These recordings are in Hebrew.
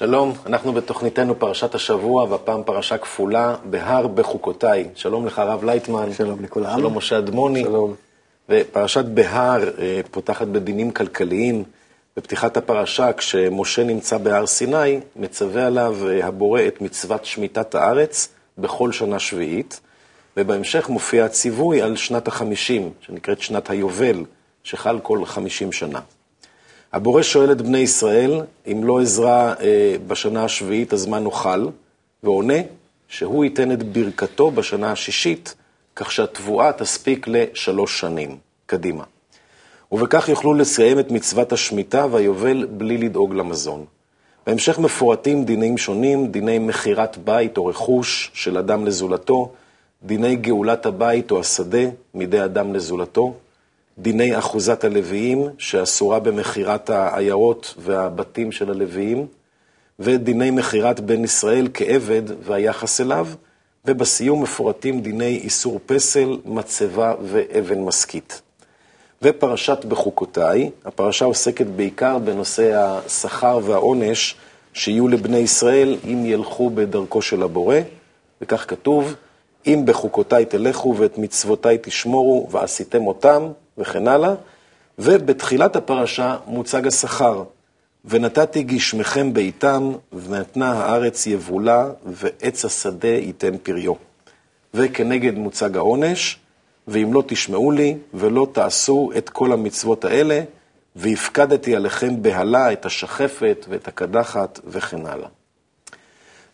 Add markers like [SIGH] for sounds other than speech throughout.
שלום, אנחנו בתוכניתנו פרשת השבוע, והפעם פרשה כפולה, בהר בחוקותיי. שלום לך, הרב לייטמן. שלום לכולם. שלום, משה אדמוני. שלום. ופרשת בהר אה, פותחת בדינים כלכליים. בפתיחת הפרשה, כשמשה נמצא בהר סיני, מצווה עליו אה, הבורא את מצוות שמיטת הארץ בכל שנה שביעית, ובהמשך מופיע הציווי על שנת החמישים, שנקראת שנת היובל, שחל כל חמישים שנה. הבורא שואל את בני ישראל, אם לא עזרה אה, בשנה השביעית, אז מה נאכל? ועונה שהוא ייתן את ברכתו בשנה השישית, כך שהתבואה תספיק לשלוש שנים קדימה. ובכך יוכלו לסיים את מצוות השמיטה והיובל בלי לדאוג למזון. בהמשך מפורטים דינים שונים, דיני מכירת בית או רכוש של אדם לזולתו, דיני גאולת הבית או השדה מידי אדם לזולתו, דיני אחוזת הלוויים, שאסורה במכירת העיירות והבתים של הלוויים, ודיני מכירת בן ישראל כעבד והיחס אליו, ובסיום מפורטים דיני איסור פסל, מצבה ואבן משכית. ופרשת בחוקותיי, הפרשה עוסקת בעיקר בנושא השכר והעונש שיהיו לבני ישראל אם ילכו בדרכו של הבורא, וכך כתוב, אם בחוקותיי תלכו ואת מצוותיי תשמורו ועשיתם אותם, וכן הלאה. ובתחילת הפרשה מוצג השכר, ונתתי גשמכם בעיתם, ונתנה הארץ יבולה, ועץ השדה ייתן פריו. וכנגד מוצג העונש, ואם לא תשמעו לי, ולא תעשו את כל המצוות האלה, והפקדתי עליכם בהלה את השחפת ואת הקדחת וכן הלאה.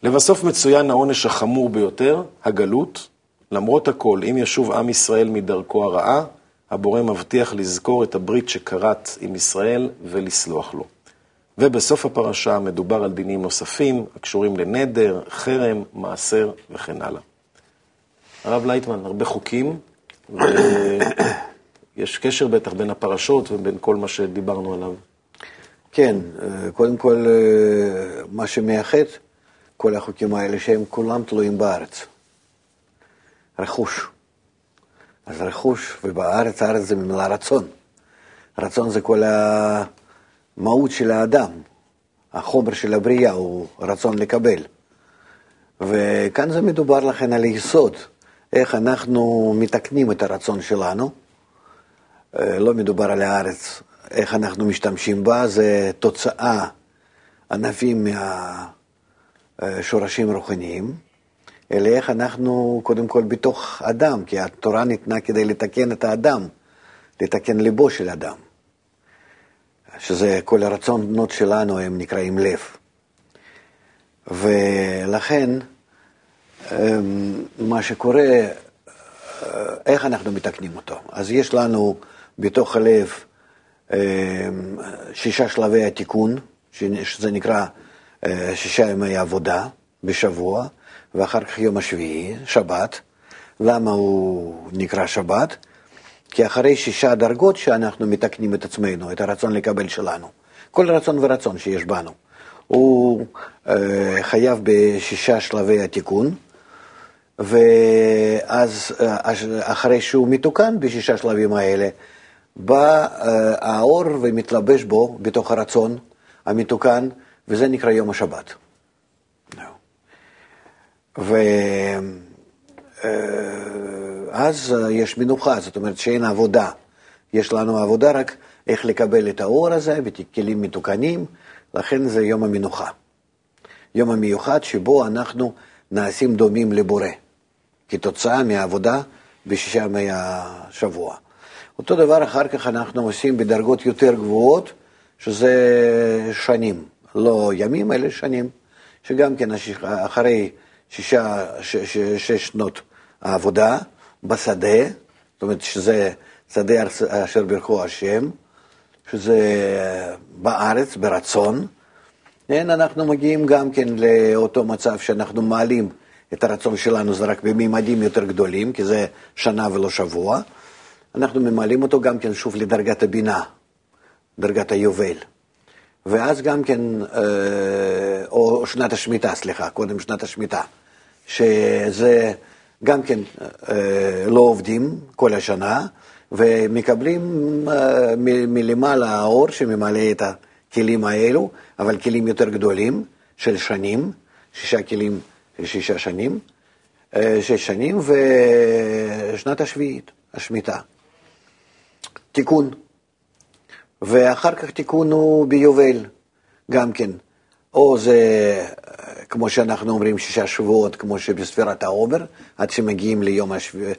לבסוף מצוין העונש החמור ביותר, הגלות. למרות הכל, אם ישוב עם ישראל מדרכו הרעה, הבורא מבטיח לזכור את הברית שכרת עם ישראל ולסלוח לו. ובסוף הפרשה מדובר על דינים נוספים הקשורים לנדר, חרם, מעשר וכן הלאה. הרב לייטמן, הרבה חוקים, ויש קשר בטח בין הפרשות ובין כל מה שדיברנו עליו. כן, קודם כל, מה שמייחד כל החוקים האלה, שהם כולם תלויים בארץ. רכוש. אז רכוש, ובארץ, הארץ זה ממילה רצון. רצון זה כל המהות של האדם. החומר של הבריאה הוא רצון לקבל. וכאן זה מדובר לכן על יסוד, איך אנחנו מתקנים את הרצון שלנו. לא מדובר על הארץ, איך אנחנו משתמשים בה, זה תוצאה ענפים מהשורשים רוחניים. אלא איך אנחנו קודם כל בתוך אדם, כי התורה ניתנה כדי לתקן את האדם, לתקן ליבו של אדם. שזה כל הרצונות שלנו הם נקראים לב. ולכן, אמ, מה שקורה, איך אנחנו מתקנים אותו? אז יש לנו בתוך הלב אמ, שישה שלבי התיקון, שזה נקרא אה, שישה ימי עבודה בשבוע, ואחר כך יום השביעי, שבת. למה הוא נקרא שבת? כי אחרי שישה דרגות שאנחנו מתקנים את עצמנו, את הרצון לקבל שלנו, כל רצון ורצון שיש בנו, הוא אה, חייב בשישה שלבי התיקון, ואז אה, אחרי שהוא מתוקן בשישה שלבים האלה, בא אה, האור ומתלבש בו בתוך הרצון המתוקן, וזה נקרא יום השבת. ואז יש מנוחה, זאת אומרת שאין עבודה. יש לנו עבודה רק איך לקבל את האור הזה בכלים מתוקנים, לכן זה יום המנוחה. יום המיוחד שבו אנחנו נעשים דומים לבורא, כתוצאה מהעבודה בשישה ימי השבוע. אותו דבר אחר כך אנחנו עושים בדרגות יותר גבוהות, שזה שנים, לא ימים, אלא שנים, שגם כן אחרי שישה, ש, ש, שש שנות העבודה בשדה, זאת אומרת שזה שדה אשר ברכו השם, שזה בארץ, ברצון. כן, אנחנו מגיעים גם כן לאותו מצב שאנחנו מעלים את הרצון שלנו, זה רק בממדים יותר גדולים, כי זה שנה ולא שבוע. אנחנו ממלאים אותו גם כן שוב לדרגת הבינה, דרגת היובל. ואז גם כן, אה, או שנת השמיטה, סליחה, קודם שנת השמיטה, שזה גם כן אה, לא עובדים כל השנה, ומקבלים אה, מלמעלה האור שממלא את הכלים האלו, אבל כלים יותר גדולים, של שנים, שישה כלים, שישה שנים, שש שנים, ושנת השביעית, השמיטה. תיקון. ואחר כך תיקון הוא ביובל, גם כן. או זה, כמו שאנחנו אומרים, שישה שבועות, כמו שבספירת העובר, עד שמגיעים ליום השביעי,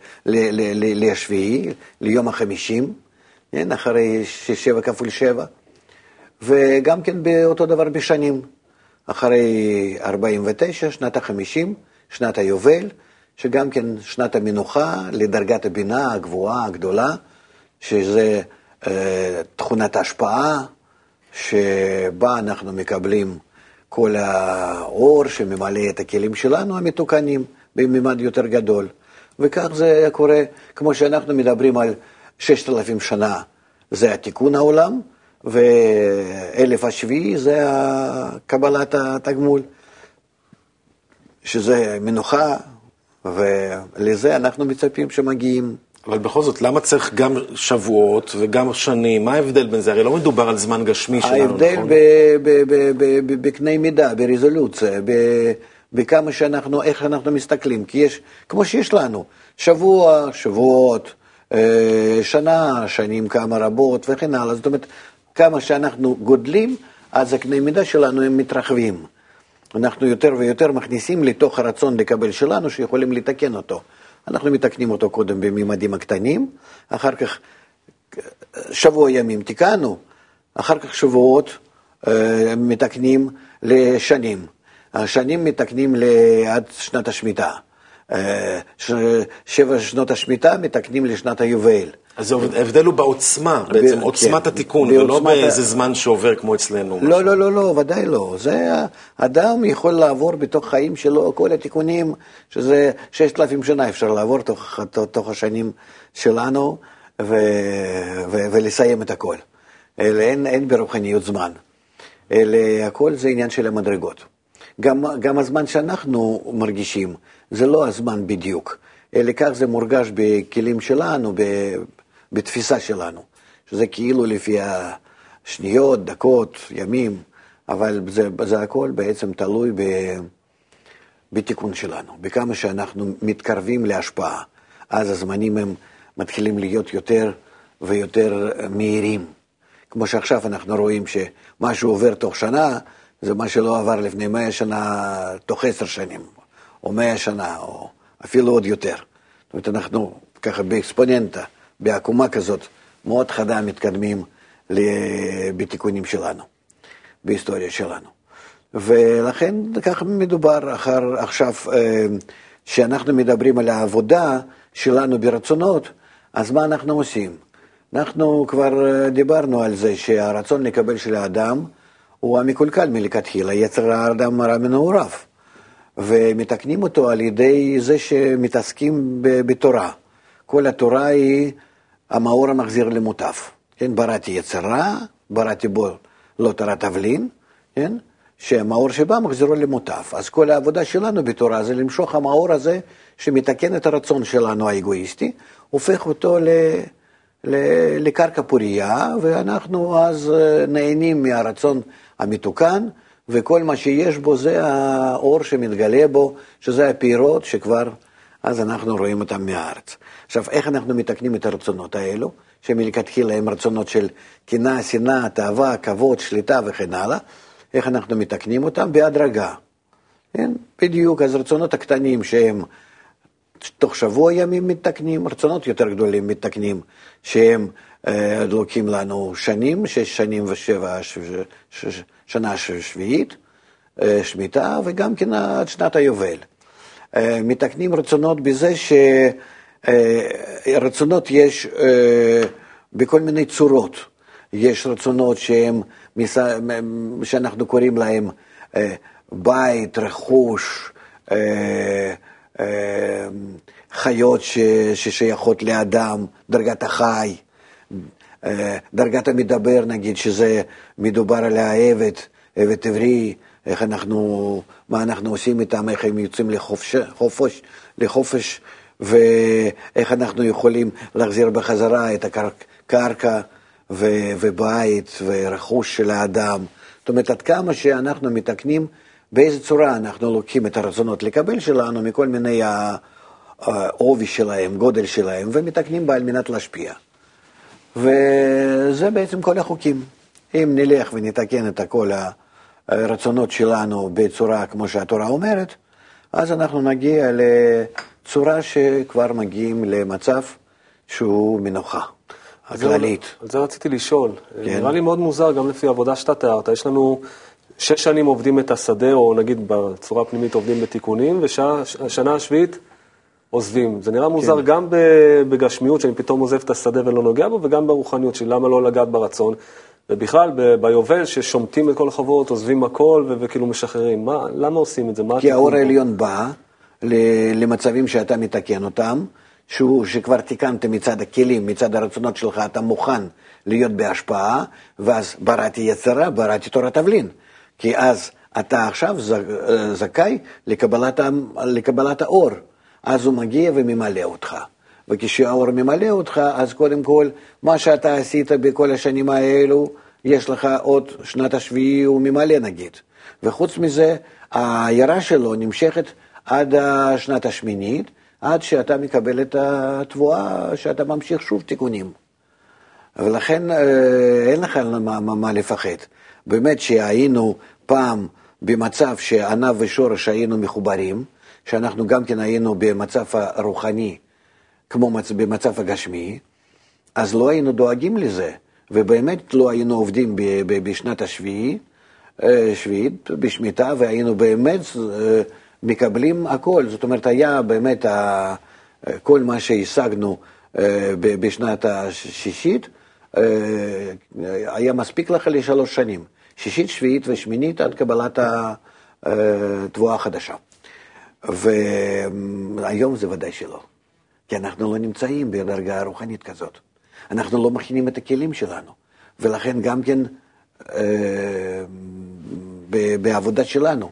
לשביעי, ליום החמישים, כן, אחרי שבע כפול שבע. וגם כן באותו דבר בשנים, אחרי 49, שנת החמישים, שנת היובל, שגם כן שנת המנוחה לדרגת הבינה הגבוהה, הגדולה, שזה אה, תכונת ההשפעה, שבה אנחנו מקבלים כל האור שממלא את הכלים שלנו, המתוקנים, בממד יותר גדול. וכך זה קורה, כמו שאנחנו מדברים על ששת אלפים שנה, זה התיקון העולם, ואלף השביעי זה קבלת התגמול, שזה מנוחה, ולזה אנחנו מצפים שמגיעים. אבל בכל זאת, למה צריך גם שבועות וגם שנים? מה ההבדל בין זה? הרי לא מדובר על זמן גשמי שלנו, נכון? ההבדל בקנה מידה, ברזולוציה, בכמה שאנחנו, איך אנחנו מסתכלים. כי יש, כמו שיש לנו, שבוע, שבועות, אה, שנה, שנים כמה רבות וכן הלאה. זאת אומרת, כמה שאנחנו גודלים, אז הקנה מידה שלנו הם מתרחבים. אנחנו יותר ויותר מכניסים לתוך הרצון לקבל שלנו, שיכולים לתקן אותו. אנחנו מתקנים אותו קודם בממדים הקטנים, אחר כך שבוע ימים תיקנו, אחר כך שבועות אה, מתקנים לשנים, השנים מתקנים עד שנת השמיטה, אה, שבע שנות השמיטה מתקנים לשנת היובל. אז ההבדל הוא בעוצמה, בעצם, עוצמת כן, התיקון, ולא באיזה זמן שעובר כמו אצלנו. לא, לא, לא, לא, ודאי לא. זה, אדם יכול לעבור בתוך חיים שלו כל התיקונים, שזה ששת אלפים שנה אפשר לעבור תוך, תוך השנים שלנו, ו, ו, ולסיים את הכל. אלה, אין, אין ברוחניות זמן. אלה, הכל זה עניין של המדרגות. גם, גם הזמן שאנחנו מרגישים, זה לא הזמן בדיוק, אלא כך זה מורגש בכלים שלנו, בתפיסה שלנו, שזה כאילו לפי השניות, דקות, ימים, אבל זה, זה הכל בעצם תלוי ב, בתיקון שלנו, בכמה שאנחנו מתקרבים להשפעה, אז הזמנים הם מתחילים להיות יותר ויותר מהירים. כמו שעכשיו אנחנו רואים שמשהו עובר תוך שנה, זה מה שלא עבר לפני מאה שנה, תוך עשר שנים, או מאה שנה, או אפילו עוד יותר. זאת אומרת, אנחנו ככה באקספוננטה. בעקומה כזאת מאוד חדה מתקדמים בתיקונים שלנו, בהיסטוריה שלנו. ולכן ככה מדובר אחר, עכשיו, אה, שאנחנו מדברים על העבודה שלנו ברצונות, אז מה אנחנו עושים? אנחנו כבר אה, דיברנו על זה שהרצון לקבל של האדם הוא המקולקל מלכתחילה, יצר האדם הרע מנעוריו, ומתקנים אותו על ידי זה שמתעסקים בתורה. כל התורה היא המאור המחזיר למוטף. כן, בראתי יצרה, בראתי בו לא תרת תבלין, כן, שהמאור שבא מחזירו למוטף. אז כל העבודה שלנו בתורה זה למשוך המאור הזה שמתקן את הרצון שלנו האגואיסטי, הופך אותו ל... לקרקע פורייה, ואנחנו אז אה, נהנים מהרצון המתוקן, וכל מה שיש בו זה האור שמתגלה בו, שזה הפירות שכבר אז אנחנו רואים אותם מהארץ. עכשיו, איך אנחנו מתקנים את הרצונות האלו, שמלכתחילה הם רצונות של קנאה, שנאה, תאווה, כבוד, שליטה וכן הלאה, איך אנחנו מתקנים אותם? בהדרגה. כן? בדיוק, אז רצונות הקטנים שהם תוך שבוע ימים מתקנים, רצונות יותר גדולים מתקנים, שהם אה, לוקחים לנו שנים, שש שנים ושבע, ש, ש, ש, שנה שביעית, אה, שמיטה, וגם כן עד שנת היובל. אה, מתקנים רצונות בזה שרצונות אה, יש אה, בכל מיני צורות. יש רצונות שהם, שאנחנו קוראים להם בית, רכוש, חיות ששייכות לאדם, דרגת החי, דרגת המדבר נגיד, שזה מדובר על העבד, עבד עברי, איך אנחנו, מה אנחנו עושים איתם, איך הם יוצאים לחופש, חופש, לחופש, ואיך אנחנו יכולים להחזיר בחזרה את הקרקע ו, ובית ורכוש של האדם. זאת אומרת, עד כמה שאנחנו מתקנים באיזה צורה אנחנו לוקחים את הרצונות לקבל שלנו מכל מיני העובי שלהם, גודל שלהם, ומתקנים בה על מנת להשפיע. וזה בעצם כל החוקים. אם נלך ונתקן את כל הרצונות שלנו בצורה כמו שהתורה אומרת, אז אנחנו נגיע לצורה שכבר מגיעים למצב שהוא מנוחה הכללית. על זה רציתי לשאול. כן. נראה לי מאוד מוזר, גם לפי העבודה שאתה תיארת. יש לנו שש שנים עובדים את השדה, או נגיד בצורה הפנימית עובדים בתיקונים, ושנה השביעית עוזבים. זה נראה מוזר כן. גם בגשמיות, שאני פתאום עוזב את השדה ולא נוגע בו, וגם ברוחניות, למה לא לגעת ברצון. ובכלל, ביובל, ששומטים את כל החברות, עוזבים הכל וכאילו משחררים. מה, למה עושים את זה? כי האור העליון בא למצבים שאתה מתקן אותם, שהוא, שכבר תיקנת מצד הכלים, מצד הרצונות שלך, אתה מוכן להיות בהשפעה, ואז בראתי יצרה, בראתי תורת תבלין. כי אז אתה עכשיו זכאי לקבלת, לקבלת האור. אז הוא מגיע וממלא אותך. וכשהאור ממלא אותך, אז קודם כל, מה שאתה עשית בכל השנים האלו, יש לך עוד שנת השביעי, הוא ממלא נגיד. וחוץ מזה, העיירה שלו נמשכת עד השנת השמינית, עד שאתה מקבל את התבואה, שאתה ממשיך שוב תיקונים. ולכן אה, אין לך מה, מה, מה לפחד. באמת שהיינו פעם במצב שענב ושורש היינו מחוברים, שאנחנו גם כן היינו במצב הרוחני כמו במצב הגשמי, אז לא היינו דואגים לזה, ובאמת לא היינו עובדים בשנת השביעי, אה, שביעית, בשמיטה, והיינו באמת אה, מקבלים הכל. זאת אומרת, היה באמת כל מה שהשגנו אה, בשנת השישית, היה מספיק לך לשלוש שנים. שישית, שביעית ושמינית עד קבלת התבואה החדשה. והיום זה ודאי שלא, כי אנחנו לא נמצאים בדרגה רוחנית כזאת. אנחנו לא מכינים את הכלים שלנו, ולכן גם כן אה, בעבודה שלנו,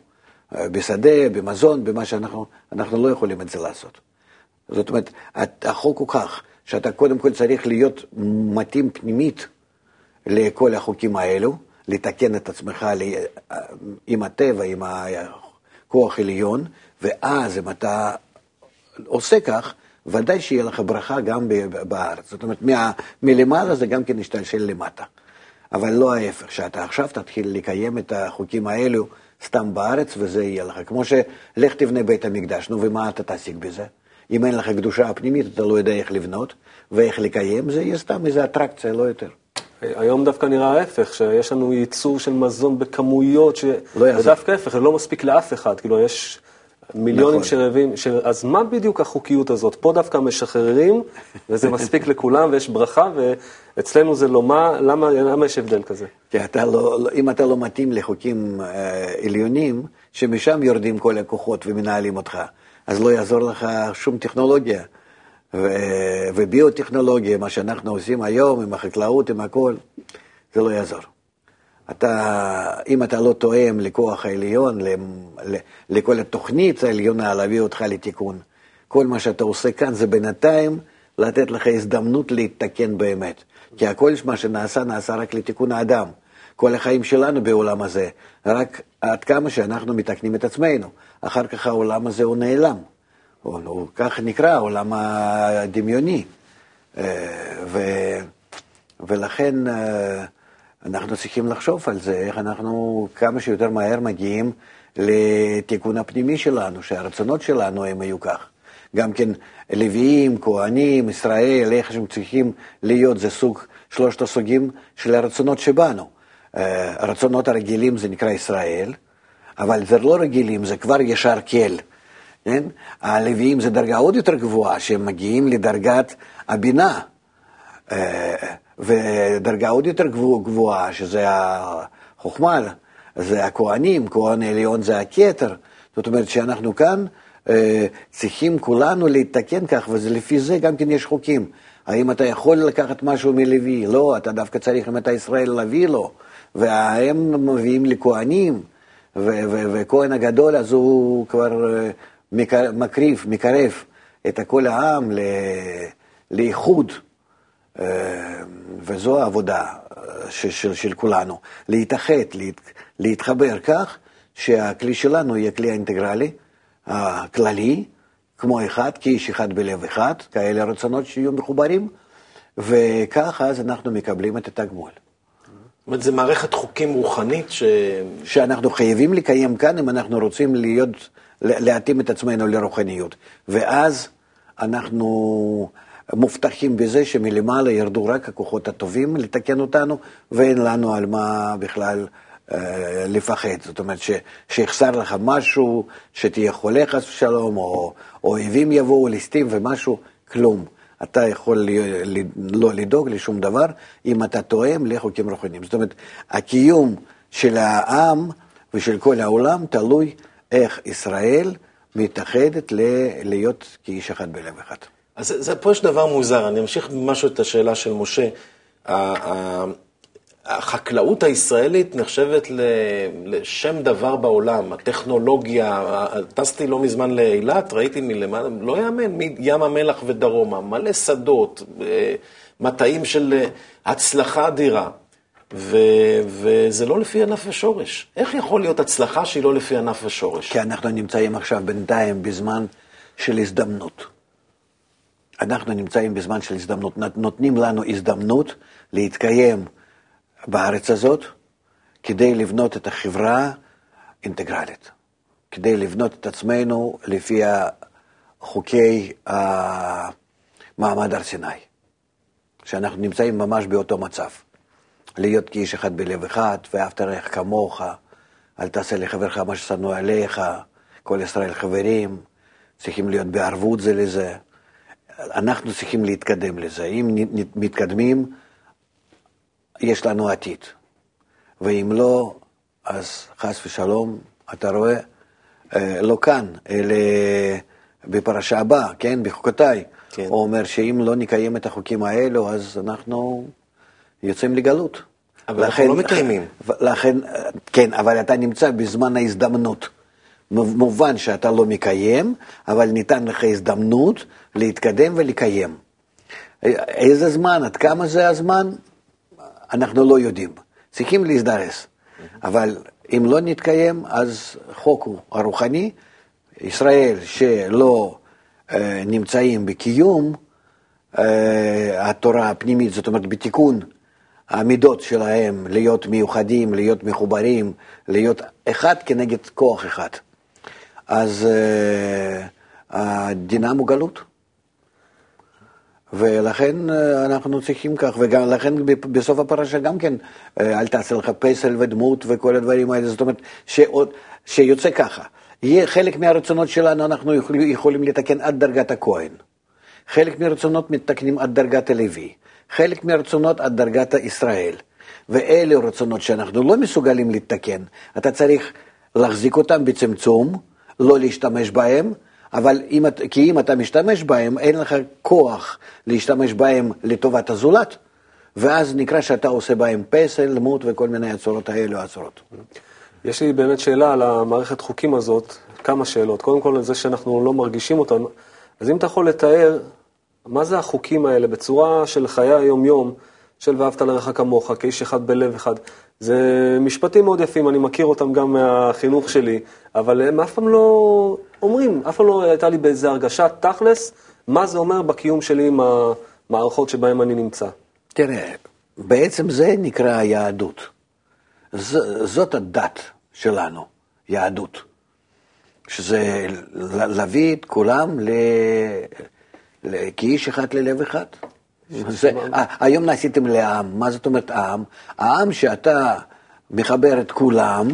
אה, בשדה, במזון, במה שאנחנו, אנחנו לא יכולים את זה לעשות. זאת אומרת, החוק הוא כך, שאתה קודם כל צריך להיות מתאים פנימית לכל החוקים האלו, לתקן את עצמך עם הטבע, עם הכוח עליון, ואז אם אתה עושה כך, ודאי שיהיה לך ברכה גם בארץ. זאת אומרת, מה, מלמעלה זה גם כן ישתלשל למטה. אבל לא ההפך, שאתה עכשיו תתחיל לקיים את החוקים האלו סתם בארץ, וזה יהיה לך. כמו שלך תבנה בית המקדש, נו, ומה אתה תשיג בזה? אם אין לך קדושה פנימית, אתה לא יודע איך לבנות ואיך לקיים, זה יהיה סתם איזה אטרקציה, לא יותר. היום דווקא נראה ההפך, שיש לנו ייצור של מזון בכמויות, ש... לא יעזור. דווקא ההפך, זה לא מספיק לאף אחד, כאילו יש מיליונים נכון. שרבים, ש... אז מה בדיוק החוקיות הזאת? פה דווקא משחררים, וזה מספיק [LAUGHS] לכולם, ויש ברכה, ואצלנו זה לא מה, למה, למה יש הבדל כזה? כי אתה לא, לא אם אתה לא מתאים לחוקים אה, עליונים, שמשם יורדים כל הכוחות ומנהלים אותך, אז לא יעזור לך שום טכנולוגיה. וביוטכנולוגיה, מה שאנחנו עושים היום עם החקלאות, עם הכל, זה לא יעזור. אתה, אם אתה לא תואם לכוח העליון, לכל התוכנית העליונה להביא אותך לתיקון, כל מה שאתה עושה כאן זה בינתיים לתת לך הזדמנות להתתקן באמת. כי הכל מה שנעשה, נעשה רק לתיקון האדם. כל החיים שלנו בעולם הזה, רק עד כמה שאנחנו מתקנים את עצמנו. אחר כך העולם הזה הוא נעלם. הוא, הוא כך נקרא העולם הדמיוני. אה, ו, ולכן אה, אנחנו צריכים לחשוב על זה, איך אנחנו כמה שיותר מהר מגיעים לתיקון הפנימי שלנו, שהרצונות שלנו הם יהיו כך. גם כן לוויים, כהנים, ישראל, איך שהם צריכים להיות, זה סוג, שלושת הסוגים של הרצונות שבנו. אה, הרצונות הרגילים זה נקרא ישראל, אבל זה לא רגילים, זה כבר ישר כל. כן? הלוויים זה דרגה עוד יותר גבוהה, שהם מגיעים לדרגת הבינה, אה, ודרגה עוד יותר גבוהה, שזה החוכמה, זה הכוהנים, כהן עליון זה הכתר. זאת אומרת שאנחנו כאן אה, צריכים כולנו להתקן כך, ולפי זה גם כן יש חוקים. האם אתה יכול לקחת משהו מלוי? לא, אתה דווקא צריך, אם אתה ישראל, להביא לו. והם מביאים לכהנים, וכהן הגדול, אז הוא כבר אה, מקריב, מקרב את כל העם לאיחוד, וזו העבודה של, של, של כולנו, להתאחד, להת, להתחבר כך שהכלי שלנו יהיה כלי האינטגרלי, הכללי, כמו אחד, כאיש אחד בלב אחד, כאלה רצונות שיהיו מחוברים, וככה אז אנחנו מקבלים את התגמול. זאת אומרת, זו מערכת חוקים רוחנית ש... שאנחנו חייבים לקיים כאן אם אנחנו רוצים להיות, להתאים את עצמנו לרוחניות. ואז אנחנו מובטחים בזה שמלמעלה ירדו רק הכוחות הטובים לתקן אותנו, ואין לנו על מה בכלל אה, לפחד. זאת אומרת, ש, שיחסר לך משהו, שתהיה חולה חס ושלום, או אויבים יבואו ליסטים ומשהו, כלום. אתה יכול לא לדאוג לשום דבר אם אתה תואם לחוקים רוחניים. זאת אומרת, הקיום של העם ושל כל העולם תלוי איך ישראל מתאחדת להיות כאיש אחד בלב אחד. אז זה, פה יש דבר מוזר, אני אמשיך משהו את השאלה של משה. החקלאות הישראלית נחשבת לשם דבר בעולם, הטכנולוגיה, טסתי לא מזמן לאילת, ראיתי מלמעלה, לא יאמן, מים המלח ודרומה, מלא שדות, אה, מטעים של אה, הצלחה אדירה, ו, וזה לא לפי ענף ושורש. איך יכול להיות הצלחה שהיא לא לפי ענף ושורש? כי אנחנו נמצאים עכשיו בינתיים בזמן של הזדמנות. אנחנו נמצאים בזמן של הזדמנות, נותנים לנו הזדמנות להתקיים. בארץ הזאת כדי לבנות את החברה אינטגרלית, כדי לבנות את עצמנו לפי חוקי מעמד הר סיני, שאנחנו נמצאים ממש באותו מצב. להיות כאיש אחד בלב אחד, ואהבת רעך כמוך, אל תעשה לחברך מה ששנוא עליך, כל ישראל חברים, צריכים להיות בערבות זה לזה. אנחנו צריכים להתקדם לזה. אם מתקדמים, יש לנו עתיד. ואם לא, אז חס ושלום, אתה רואה, אה, לא כאן, אלא בפרשה הבאה, כן, בחוקותיי. כן. הוא אומר שאם לא נקיים את החוקים האלו, אז אנחנו יוצאים לגלות. אבל לכן, אנחנו לא מקיימים. לכן, כן, אבל אתה נמצא בזמן ההזדמנות. מובן שאתה לא מקיים, אבל ניתן לך הזדמנות להתקדם ולקיים. איזה זמן, עד כמה זה הזמן? אנחנו לא יודעים. צריכים להזדרז. אבל אם לא נתקיים, אז חוק הוא הרוחני. ישראל שלא אה, נמצאים בקיום אה, התורה הפנימית, זאת אומרת בתיקון המידות שלהם, להיות מיוחדים, להיות מחוברים, להיות אחד כנגד כוח אחד. אז אה, דינם הוא גלות. ולכן אה, אנחנו צריכים כך, וגם לכן בסוף הפרשה גם כן, אה, אל תעשה לך פסל ודמות וכל הדברים האלה, זאת אומרת, שעוד, שיוצא ככה, יהיה חלק מהרצונות שלנו אנחנו יכולים לתקן עד דרגת הכהן, חלק מהרצונות מתקנים עד דרגת הלוי, חלק מהרצונות עד דרגת ישראל, ואלה רצונות שאנחנו לא מסוגלים לתקן, אתה צריך להחזיק אותם בצמצום, לא להשתמש בהם, אבל אם, כי אם אתה משתמש בהם, אין לך כוח להשתמש בהם לטובת הזולת, ואז נקרא שאתה עושה בהם פסל, למות וכל מיני הצורות האלו הצורות. יש לי באמת שאלה על המערכת חוקים הזאת, כמה שאלות. קודם כל, על זה שאנחנו לא מרגישים אותם. אז אם אתה יכול לתאר, מה זה החוקים האלה בצורה של חיי היום-יום, של ואהבת לרעך כמוך, כאיש אחד בלב אחד. זה משפטים מאוד יפים, אני מכיר אותם גם מהחינוך שלי, אבל הם אף פעם לא אומרים, אף פעם לא הייתה לי באיזה הרגשה תכלס, מה זה אומר בקיום שלי עם המערכות שבהן אני נמצא. תראה, בעצם זה נקרא יהדות. ז, זאת הדת שלנו, יהדות. שזה להביא את כולם ל... כאיש אחד ללב אחד. זה, היום נעשיתם לעם, מה זאת אומרת עם? העם שאתה מחבר את כולם,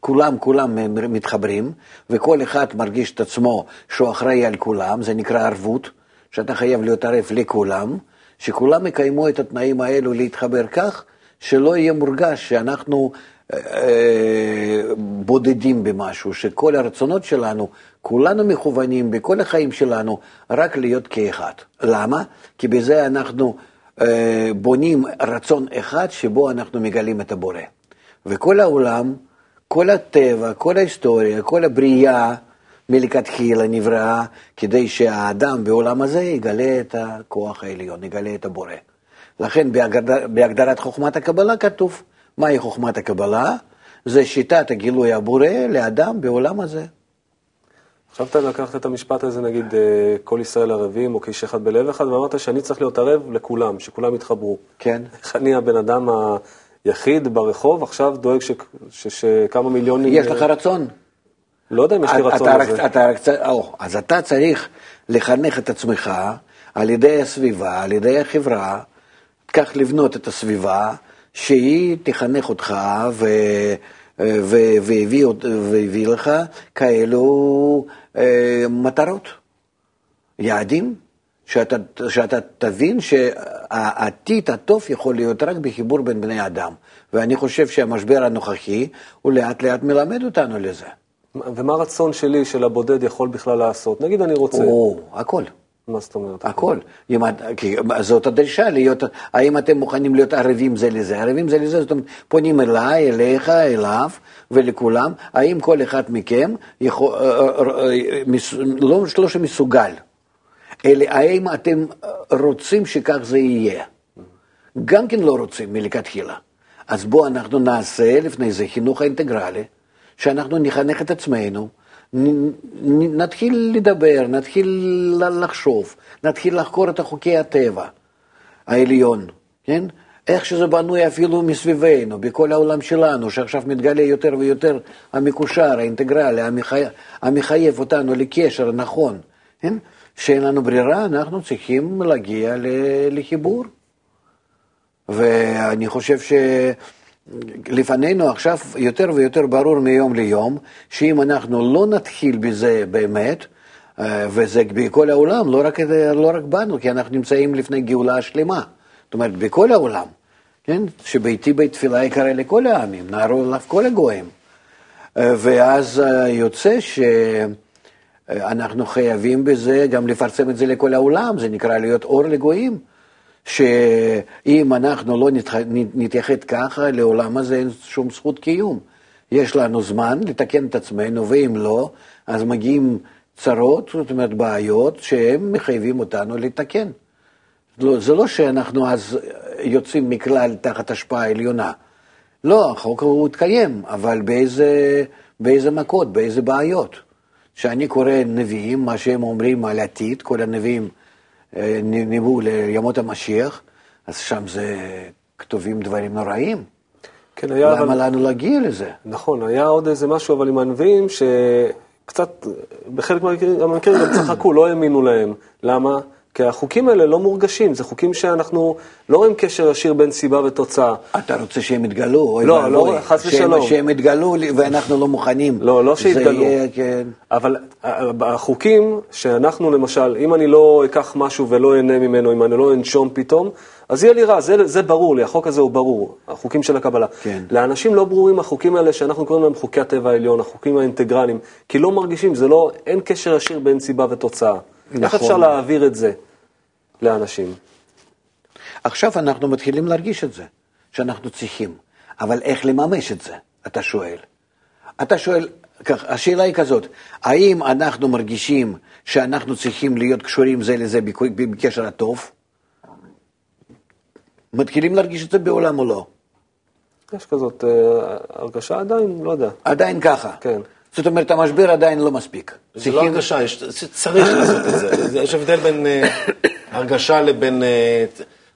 כולם, כולם מתחברים, וכל אחד מרגיש את עצמו שהוא אחראי על כולם, זה נקרא ערבות, שאתה חייב להיות ערב לכולם, שכולם יקיימו את התנאים האלו להתחבר כך, שלא יהיה מורגש שאנחנו בודדים במשהו, שכל הרצונות שלנו, כולנו מכוונים בכל החיים שלנו רק להיות כאחד. למה? כי בזה אנחנו אה, בונים רצון אחד שבו אנחנו מגלים את הבורא. וכל העולם, כל הטבע, כל ההיסטוריה, כל הבריאה, מלכתחילה נבראה כדי שהאדם בעולם הזה יגלה את הכוח העליון, יגלה את הבורא. לכן בהגדר, בהגדרת חוכמת הקבלה כתוב מהי חוכמת הקבלה? זה שיטת הגילוי הבורא לאדם בעולם הזה. עכשיו אתה לקחת את המשפט הזה, נגיד, אה, כל ישראל ערבים, או כאיש אחד בלב אחד, ואמרת שאני צריך להיות ערב לכולם, שכולם יתחברו. כן. איך אני הבן אדם היחיד ברחוב, עכשיו דואג ש- ש- שכמה מיליונים... יש לך רצון? לא יודע אם יש לי רצון לזה. אתה רק צ- או, אז אתה צריך לחנך את עצמך על ידי הסביבה, על ידי החברה, כך לבנות את הסביבה, שהיא תחנך אותך ו... ו- והביא, והביא לך כאלו אה, מטרות, יעדים, שאתה, שאתה תבין שהעתיד הטוב יכול להיות רק בחיבור בין בני אדם. ואני חושב שהמשבר הנוכחי הוא לאט לאט מלמד אותנו לזה. ומה הרצון שלי, של הבודד, יכול בכלל לעשות? נגיד אני רוצה. או, הכל. מה זאת אומרת? הכל. אם, כי זאת הדרישה להיות, האם אתם מוכנים להיות ערבים זה לזה? ערבים זה לזה, זאת אומרת, פונים אליי, אליך, אליו ולכולם, האם כל אחד מכם יכול, אה, אה, אה, מס- לא, לא שמסוגל, אלא האם אתם רוצים שכך זה יהיה? גם כן לא רוצים מלכתחילה. אז בואו אנחנו נעשה לפני זה חינוך האינטגרלי, שאנחנו נחנך את עצמנו, נתחיל לדבר, נתחיל לחשוב, נתחיל לחקור את חוקי הטבע העליון, כן? איך שזה בנוי אפילו מסביבנו, בכל העולם שלנו, שעכשיו מתגלה יותר ויותר המקושר, האינטגרלי, המחי... המחייב אותנו לקשר נכון, כן? שאין לנו ברירה, אנחנו צריכים להגיע. לחיבור. ואני חושב שלפנינו עכשיו יותר ויותר ברור מיום ליום, שאם אנחנו לא נתחיל בזה באמת, אה, וזה בכל העולם, לא רק, לא רק בנו, כי אנחנו נמצאים לפני גאולה שלמה. זאת אומרת, בכל העולם, כן? שביתי בית תפילה יקרא לכל העמים, נערו אליו כל הגויים. אה, ואז אה, יוצא שאנחנו חייבים בזה גם לפרסם את זה לכל העולם, זה נקרא להיות אור לגויים. שאם אנחנו לא. נתייחד ככה, לעולם הזה אין שום זכות קיום. יש לנו זמן לתקן את עצמנו, ואם לא, אז מגיעים צרות, זאת אומרת בעיות, שהם מחייבים אותנו לתקן. לא, זה לא שאנחנו אז יוצאים מכלל תחת השפעה עליונה. לא, החוק הוא התקיים, אבל באיזה, באיזה מכות, באיזה בעיות. כשאני קורא נביאים, מה שהם אומרים על עתיד, כל הנביאים ניבאו לימות המשיח, אז שם זה כתובים דברים נוראים. כן, היה... למה אבל... לנו להגיע לזה? נכון, היה עוד איזה משהו, אבל עם הנביאים, שקצת, בחלק מהמקרים מהמקרים גם צחקו, לא האמינו להם. למה? כי החוקים האלה לא מורגשים, זה חוקים שאנחנו לא רואים קשר ישיר בין סיבה ותוצאה. אתה רוצה שהם יתגלו? אוי לא, ואבוי. לא, חס ושלום. שהם יתגלו ואנחנו לא מוכנים. לא, לא שיתגלו. יהיה, כן. אבל החוקים שאנחנו למשל, אם אני לא אקח משהו ולא אהנה ממנו, אם אני לא אנשום פתאום, אז יהיה לי רע, זה, זה ברור לי, החוק הזה הוא ברור, החוקים של הקבלה. כן. לאנשים לא ברורים החוקים האלה שאנחנו קוראים להם חוקי הטבע העליון, החוקים האינטגרליים, כי לא מרגישים, זה לא, אין קשר ישיר בין סיבה ותוצאה. איך נכון. אפשר להעביר את זה לאנשים? עכשיו אנחנו מתחילים להרגיש את זה, שאנחנו צריכים. אבל איך לממש את זה, אתה שואל. אתה שואל, כך, השאלה היא כזאת, האם אנחנו מרגישים שאנחנו צריכים להיות קשורים זה לזה בקשר הטוב? מתחילים להרגיש את זה בעולם או לא? יש כזאת אה, הרגשה עדיין, לא יודע. עדיין ככה. כן. זאת אומרת, המשבר עדיין לא מספיק. זה לא הרגשה, יש- צריך לעשות את זה. זה- יש הבדל בין אה, הרגשה לבין... אה,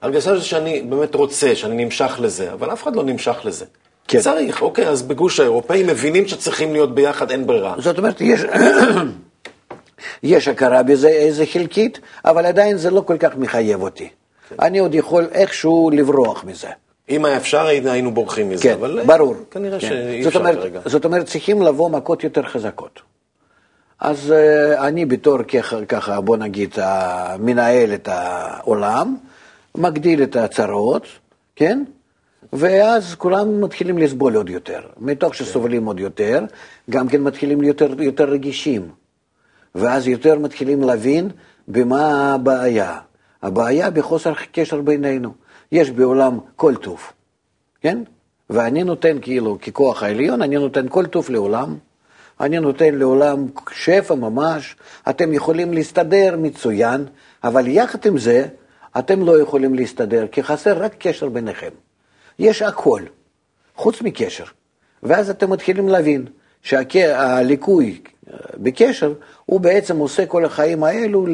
הרגשה זה שאני באמת רוצה, שאני נמשך לזה, אבל אף אחד לא נמשך לזה. כן. צריך, אוקיי, אז בגוש האירופאים מבינים שצריכים להיות ביחד, אין ברירה. זאת אומרת, יש, [COUGHS] יש הכרה בזה איזה חלקית, אבל עדיין זה לא כל כך מחייב אותי. אני עוד יכול איכשהו לברוח מזה. אם היה אפשר, היינו בורחים מזה, כן, אבל אה, ברור. כנראה כן. שאי אפשר אומרת, כרגע. זאת אומרת, צריכים לבוא מכות יותר חזקות. אז אה, אני בתור ככה, ככה, בוא נגיד, מנהל את העולם, מגדיל את הצרות, כן? ואז כולם מתחילים לסבול עוד יותר. מתוך שסובלים עוד יותר, גם כן מתחילים להיות יותר, יותר רגישים. ואז יותר מתחילים להבין במה הבעיה. הבעיה בחוסר קשר בינינו. יש בעולם כל טוב, כן? ואני נותן כאילו, ככוח העליון, אני נותן כל טוב לעולם. אני נותן לעולם שפע ממש, אתם יכולים להסתדר מצוין, אבל יחד עם זה, אתם לא יכולים להסתדר, כי חסר רק קשר ביניכם. יש הכל, חוץ מקשר. ואז אתם מתחילים להבין שהליקוי בקשר, הוא בעצם עושה כל החיים האלו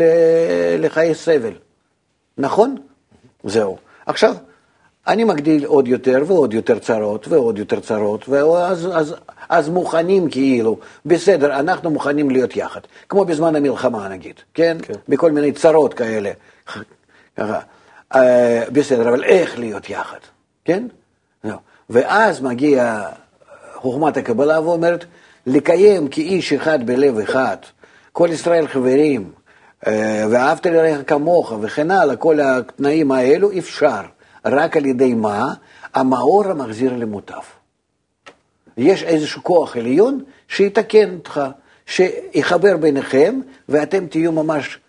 לחיי סבל. נכון? זהו. עכשיו, אני מגדיל עוד יותר ועוד יותר צרות ועוד יותר צרות, ואז אז, אז מוכנים כאילו, בסדר, אנחנו מוכנים להיות יחד. כמו בזמן המלחמה נגיד, כן? כן. בכל מיני צרות כאלה. ככה. אה, בסדר, אבל איך להיות יחד, כן? ואז מגיע חוכמת הקבלה ואומרת, לקיים כאיש אחד בלב אחד, כל ישראל חברים, אה, ואהבת לרעך כמוך וכן הלאה, כל התנאים האלו אפשר, רק על ידי מה? המאור המחזיר למוטב. יש איזשהו כוח עליון שיתקן אותך, שיחבר ביניכם, ואתם תהיו ממש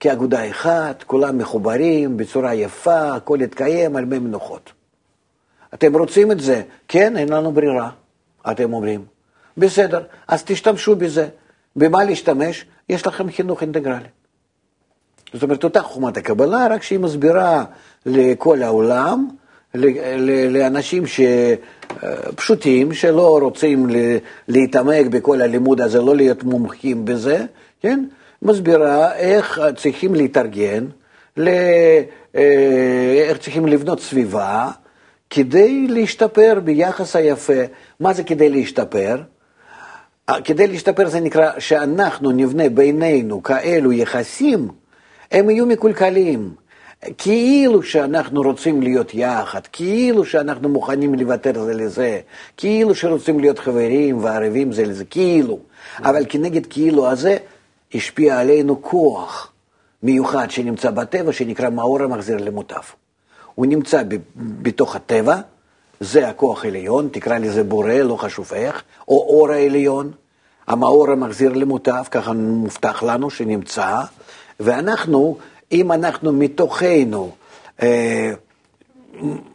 כאגודה אחת, כולם מחוברים בצורה יפה, הכל יתקיים על מי מנוחות. אתם רוצים את זה? כן, אין לנו ברירה, אתם אומרים. בסדר, אז תשתמשו בזה. במה להשתמש? יש לכם חינוך אינטגרלי. זאת אומרת, אותה חוכמת הקבלה, רק שהיא מסבירה לכל העולם, לאנשים ש... פשוטים, שלא רוצים להתעמק בכל הלימוד הזה, לא להיות מומחים בזה, כן? מסבירה איך צריכים להתארגן, אה, איך צריכים לבנות סביבה, כדי להשתפר ביחס היפה. מה זה כדי להשתפר? אה, כדי להשתפר זה נקרא שאנחנו נבנה בינינו כאלו יחסים, הם יהיו מקולקלים. כאילו שאנחנו רוצים להיות יחד, כאילו שאנחנו מוכנים לוותר זה לזה, כאילו שרוצים להיות חברים וערבים זה לזה, כאילו. אבל כנגד כאילו הזה השפיע עלינו כוח מיוחד שנמצא בטבע, שנקרא מאור המחזיר למוטב. הוא נמצא בתוך הטבע, זה הכוח העליון, תקרא לזה בורא, לא חשוב איך, או אור העליון, המאור המחזיר למוטב, ככה מובטח לנו שנמצא, ואנחנו, אם אנחנו מתוכנו, אה,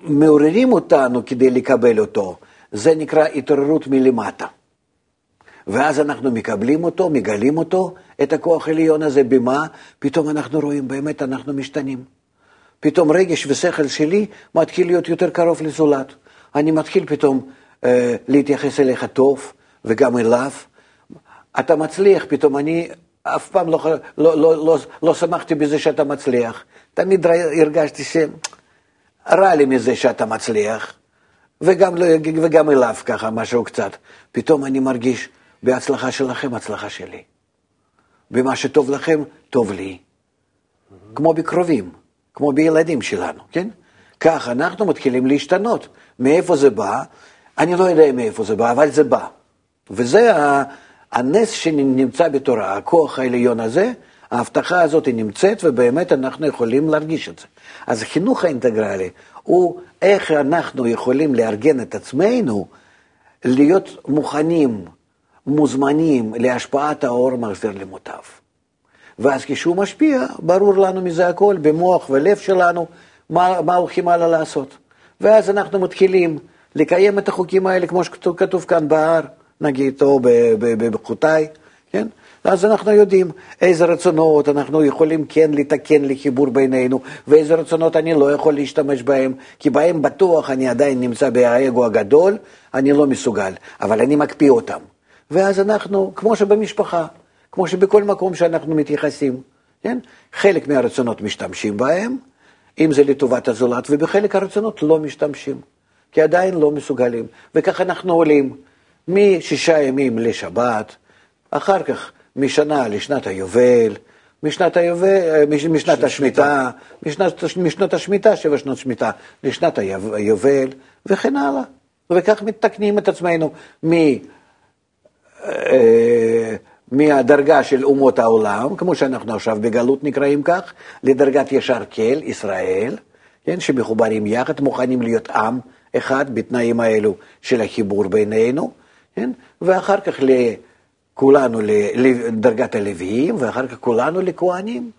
מעוררים אותנו כדי לקבל אותו, זה נקרא התעוררות מלמטה. ואז אנחנו מקבלים אותו, מגלים אותו, את הכוח העליון הזה, במה? פתאום אנחנו רואים, באמת אנחנו משתנים. פתאום רגש ושכל שלי מתחיל להיות יותר קרוב לזולת. אני מתחיל פתאום אה, להתייחס אליך טוב, וגם אליו. אתה מצליח, פתאום אני אף פעם לא, לא, לא, לא, לא שמחתי בזה שאתה מצליח. תמיד הרגשתי שרע לי מזה שאתה מצליח, וגם, לא, וגם אליו ככה, משהו קצת. פתאום אני מרגיש, בהצלחה שלכם, הצלחה שלי. במה שטוב לכם, טוב לי. כמו בקרובים, כמו בילדים שלנו, כן? כך אנחנו מתחילים להשתנות. מאיפה זה בא? אני לא יודע מאיפה זה בא, אבל זה בא. וזה הנס שנמצא בתורה, הכוח העליון הזה, ההבטחה הזאת היא נמצאת, ובאמת אנחנו יכולים להרגיש את זה. אז החינוך האינטגרלי הוא איך אנחנו יכולים לארגן את עצמנו, להיות מוכנים מוזמנים להשפעת האור מחזיר למוטב. ואז כשהוא משפיע, ברור לנו מזה הכל, במוח ולב שלנו, מה, מה הולכים הלאה לעשות. ואז אנחנו מתחילים לקיים את החוקים האלה, כמו שכתוב כאן בהר, נגיד, או בחוטאי, כן? אז אנחנו יודעים איזה רצונות אנחנו יכולים כן לתקן לחיבור בינינו, ואיזה רצונות אני לא יכול להשתמש בהם, כי בהם בטוח אני עדיין נמצא באגו הגדול, אני לא מסוגל, אבל אני מקפיא אותם. ואז אנחנו, כמו שבמשפחה, כמו שבכל מקום שאנחנו מתייחסים, כן? חלק מהרצונות משתמשים בהם, אם זה לטובת הזולת, ובחלק הרצונות לא משתמשים, כי עדיין לא מסוגלים. וכך אנחנו עולים משישה ימים לשבת, אחר כך משנה לשנת היובל, משנת, היובל, משנת השמיטה, משנת, משנות השמיטה, שבע שנות שמיטה, לשנת היובל, וכן הלאה. וכך מתקנים את עצמנו מ... אה, מהדרגה של אומות העולם, כמו שאנחנו עכשיו בגלות נקראים כך, לדרגת ישר כל, ישראל, כן, שמחוברים יחד, מוכנים להיות עם אחד בתנאים האלו של החיבור בינינו, כן, ואחר כך לכולנו לדרגת הלוויים, ואחר כך כולנו לכהנים,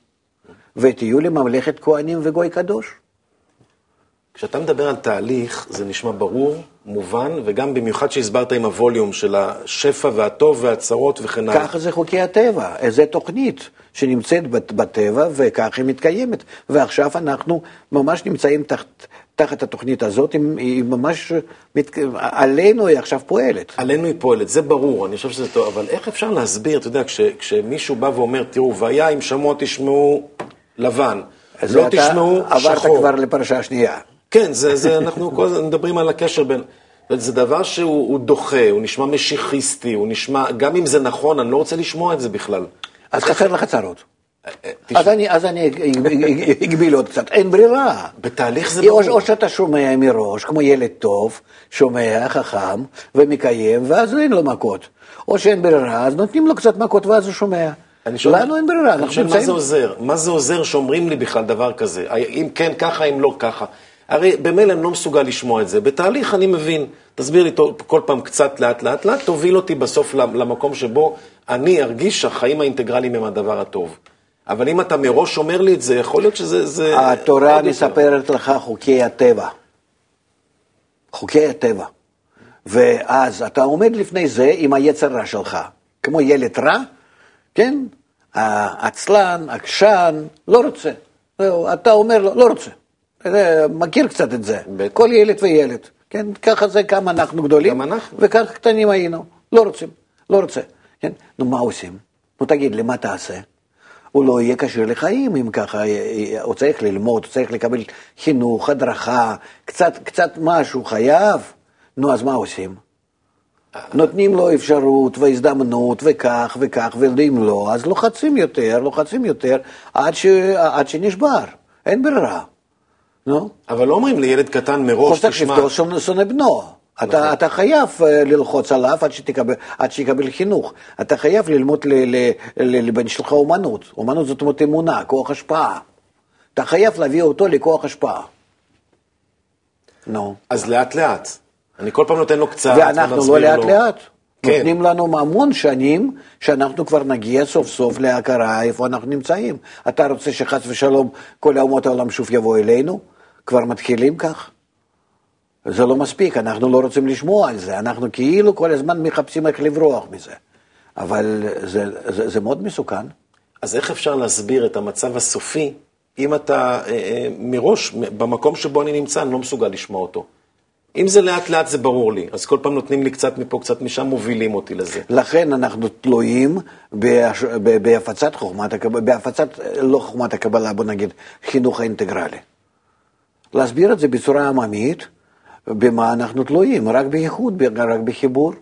ותהיו לממלכת כהנים וגוי קדוש. כשאתה מדבר על תהליך, זה נשמע ברור, מובן, וגם במיוחד שהסברת עם הווליום של השפע והטוב והצרות וכן הלאה. ככה זה חוקי הטבע, זו תוכנית שנמצאת בטבע וכך היא מתקיימת. ועכשיו אנחנו ממש נמצאים תחת, תחת התוכנית הזאת, היא, ממש, מת, עלינו היא עכשיו פועלת. עלינו היא פועלת, זה ברור, אני חושב שזה טוב, אבל איך אפשר להסביר, אתה יודע, כש, כשמישהו בא ואומר, תראו, והיה אם שמוע תשמעו לבן, לא תשמעו שחור. עברת כבר לפרשה שנייה. כן, זה, זה, אנחנו כל הזמן מדברים על הקשר בין... זה דבר שהוא דוחה, הוא נשמע משיחיסטי, הוא נשמע, גם אם זה נכון, אני לא רוצה לשמוע את זה בכלל. אז חסר לך צרות. אז אני, אז אני אגביל עוד קצת, אין ברירה. בתהליך זה ברור. או שאתה שומע מראש, כמו ילד טוב, שומע, חכם, ומקיים, ואז אין לו מכות. או שאין ברירה, אז נותנים לו קצת מכות ואז הוא שומע. לנו אין ברירה, אני חושב, מה זה עוזר? מה זה עוזר שאומרים לי בכלל דבר כזה? אם כן ככה, אם לא ככה. הרי במילא אני לא מסוגל לשמוע את זה. בתהליך אני מבין, תסביר לי כל פעם קצת לאט לאט לאט, תוביל אותי בסוף למקום שבו אני ארגיש שהחיים האינטגרליים הם הדבר הטוב. אבל אם אתה מראש אומר לי את זה, יכול להיות שזה... זה התורה מספרת לך חוקי הטבע. חוקי הטבע. ואז אתה עומד לפני זה עם היצר רע שלך, כמו ילד רע, כן? העצלן, עקשן, לא רוצה. אתה אומר לו, לא רוצה. מכיר קצת את זה. בטח. כל ילד וילד. כן, ככה זה כמה אנחנו גדולים. גם אנחנו. וככה קטנים היינו. לא רוצים, לא רוצה. כן? נו, מה עושים? נו, תגיד לי, מה תעשה? הוא לא יהיה כשיר לחיים אם ככה, הוא צריך ללמוד, הוא צריך לקבל חינוך, הדרכה, קצת, קצת משהו חייב. נו, אז מה עושים? נותנים לו אפשרות והזדמנות וכך וכך, ואם לא, אז לוחצים יותר, לוחצים יותר, עד, ש... עד שנשבר, אין ברירה. נו. אבל לא אומרים לילד קטן מראש, תשמע... חושב שפתו שונא בנו. אתה, נכון. אתה חייב אה, ללחוץ עליו עד, שתקבל, עד שיקבל חינוך. אתה חייב ללמוד לבן שלך אומנות. אומנות זאת אומרת אמונה, כוח השפעה. אתה חייב להביא אותו לכוח השפעה. נו. אז לאט לאט. אני כל פעם נותן לו קצת, ואנחנו לא לאט לו. לאט. כן. נותנים לנו המון שנים שאנחנו כבר נגיע סוף סוף להכרה איפה אנחנו נמצאים. אתה רוצה שחס ושלום כל אומות העולם שוב יבואו אלינו? כבר מתחילים כך? זה לא מספיק, אנחנו לא רוצים לשמוע על זה, אנחנו כאילו כל הזמן מחפשים איך לברוח מזה. אבל זה, זה, זה מאוד מסוכן. אז איך אפשר להסביר את המצב הסופי, אם אתה אה, אה, מראש, במקום שבו אני נמצא, אני לא מסוגל לשמוע אותו? אם זה לאט לאט זה ברור לי, אז כל פעם נותנים לי קצת מפה, קצת משם, מובילים אותי לזה. לכן אנחנו תלויים בהש... בהפצת חוכמת הקבלה, בהפצת, לא חוכמת הקבלה, בוא נגיד, חינוך האינטגרלי. להסביר את זה בצורה עממית, במה אנחנו תלויים, רק בייחוד, רק בחיבור.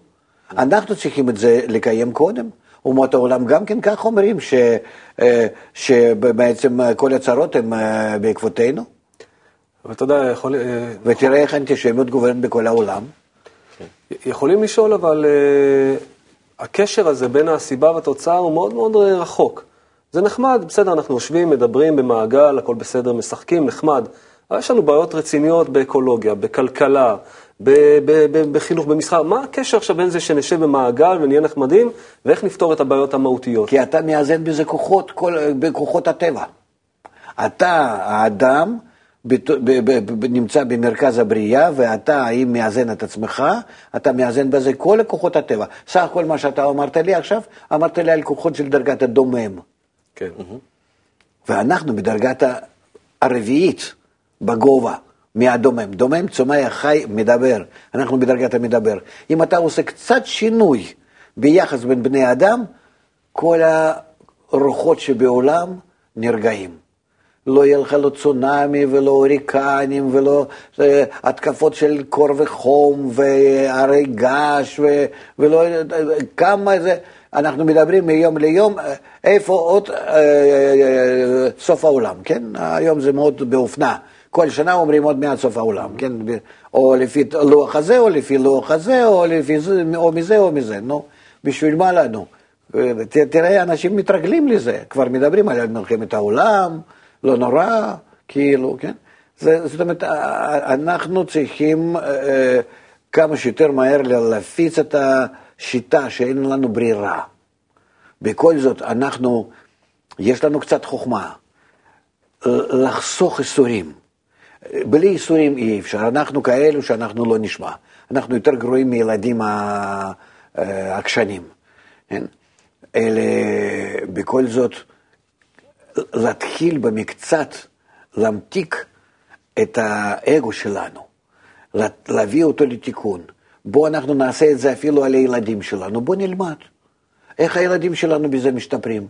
אנחנו צריכים את זה לקיים קודם. אומות העולם גם כן כך אומרים, ש, אה, שבעצם כל הצרות הן אה, בעקבותינו. ואתה יודע, יכול... אה, ותראה איך האנטישמיות גוברת בכל העולם. יכולים לשאול, אבל הקשר הזה בין הסיבה והתוצאה הוא מאוד מאוד רחוק. זה נחמד, בסדר, אנחנו יושבים, מדברים במעגל, הכל בסדר, משחקים, נחמד. יש לנו בעיות רציניות באקולוגיה, בכלכלה, בחינוך, במסחר. מה הקשר עכשיו בין זה שנשב במעגל ונהיה נחמדים, ואיך נפתור את הבעיות המהותיות? כי אתה מאזן בזה כוחות, כל, בכוחות הטבע. אתה, האדם, נמצא במרכז הבריאה, ואתה, אם מאזן את עצמך, אתה מאזן בזה כל כוחות הטבע. סך הכל מה שאתה אמרת לי עכשיו, אמרת לי על כוחות של דרגת הדומם. כן. ואנחנו בדרגת הרביעית. בגובה, מהדומם. דומם, צומח, חי, מדבר. אנחנו בדרגת המדבר. אם אתה עושה קצת שינוי ביחס בין בני אדם, כל הרוחות שבעולם נרגעים. לא יהיה לך לא צונאמי ולא הוריקנים ולא אה, התקפות של קור וחום והרי געש ו, ולא כמה זה, אנחנו מדברים מיום ליום, אה, איפה עוד אה, אה, סוף העולם, כן? היום זה מאוד באופנה. כל שנה אומרים עוד מעט סוף העולם, כן? או לפי לוח הזה, או לפי לוח הזה, או לפי זה, או מזה, או מזה, נו, בשביל מה לנו? תראה, אנשים מתרגלים לזה, כבר מדברים על מלחמת העולם, לא נורא, כאילו, כן? זה, זאת אומרת, אנחנו צריכים אה, כמה שיותר מהר להפיץ את השיטה שאין לנו ברירה. בכל זאת, אנחנו, יש לנו קצת חוכמה, לחסוך איסורים. בלי ייסורים אי אפשר, אנחנו כאלו שאנחנו לא נשמע. אנחנו יותר גרועים מילדים העקשנים. כן? אלה, בכל זאת, להתחיל במקצת, להמתיק את האגו שלנו, להביא אותו לתיקון. בואו אנחנו נעשה את זה אפילו על הילדים שלנו, בואו נלמד. איך הילדים שלנו בזה משתפרים?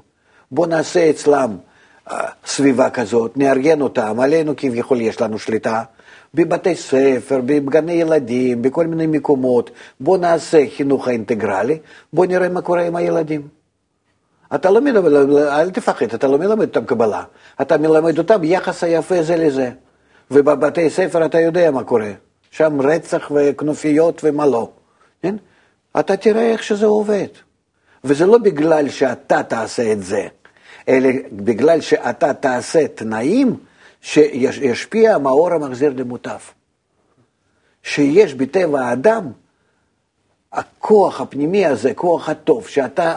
בואו נעשה אצלם אה, סביבה כזאת, נארגן אותם, עלינו כביכול יש לנו שליטה, בבתי ספר, בגני ילדים, בכל מיני מקומות. בואו נעשה חינוך האינטגרלי, בואו נראה מה קורה עם הילדים. אתה לא מלמד, אל תפחד, אתה לא מלמד אותם קבלה, אתה מלמד אותם יחס היפה זה לזה. ובבתי ספר אתה יודע מה קורה, שם רצח וכנופיות ומה לא, כן? אתה תראה איך שזה עובד. וזה לא בגלל שאתה תעשה את זה, אלא בגלל שאתה תעשה תנאים שישפיע מאור המחזיר למוטב. שיש בטבע האדם הכוח הפנימי הזה, כוח הטוב, שאתה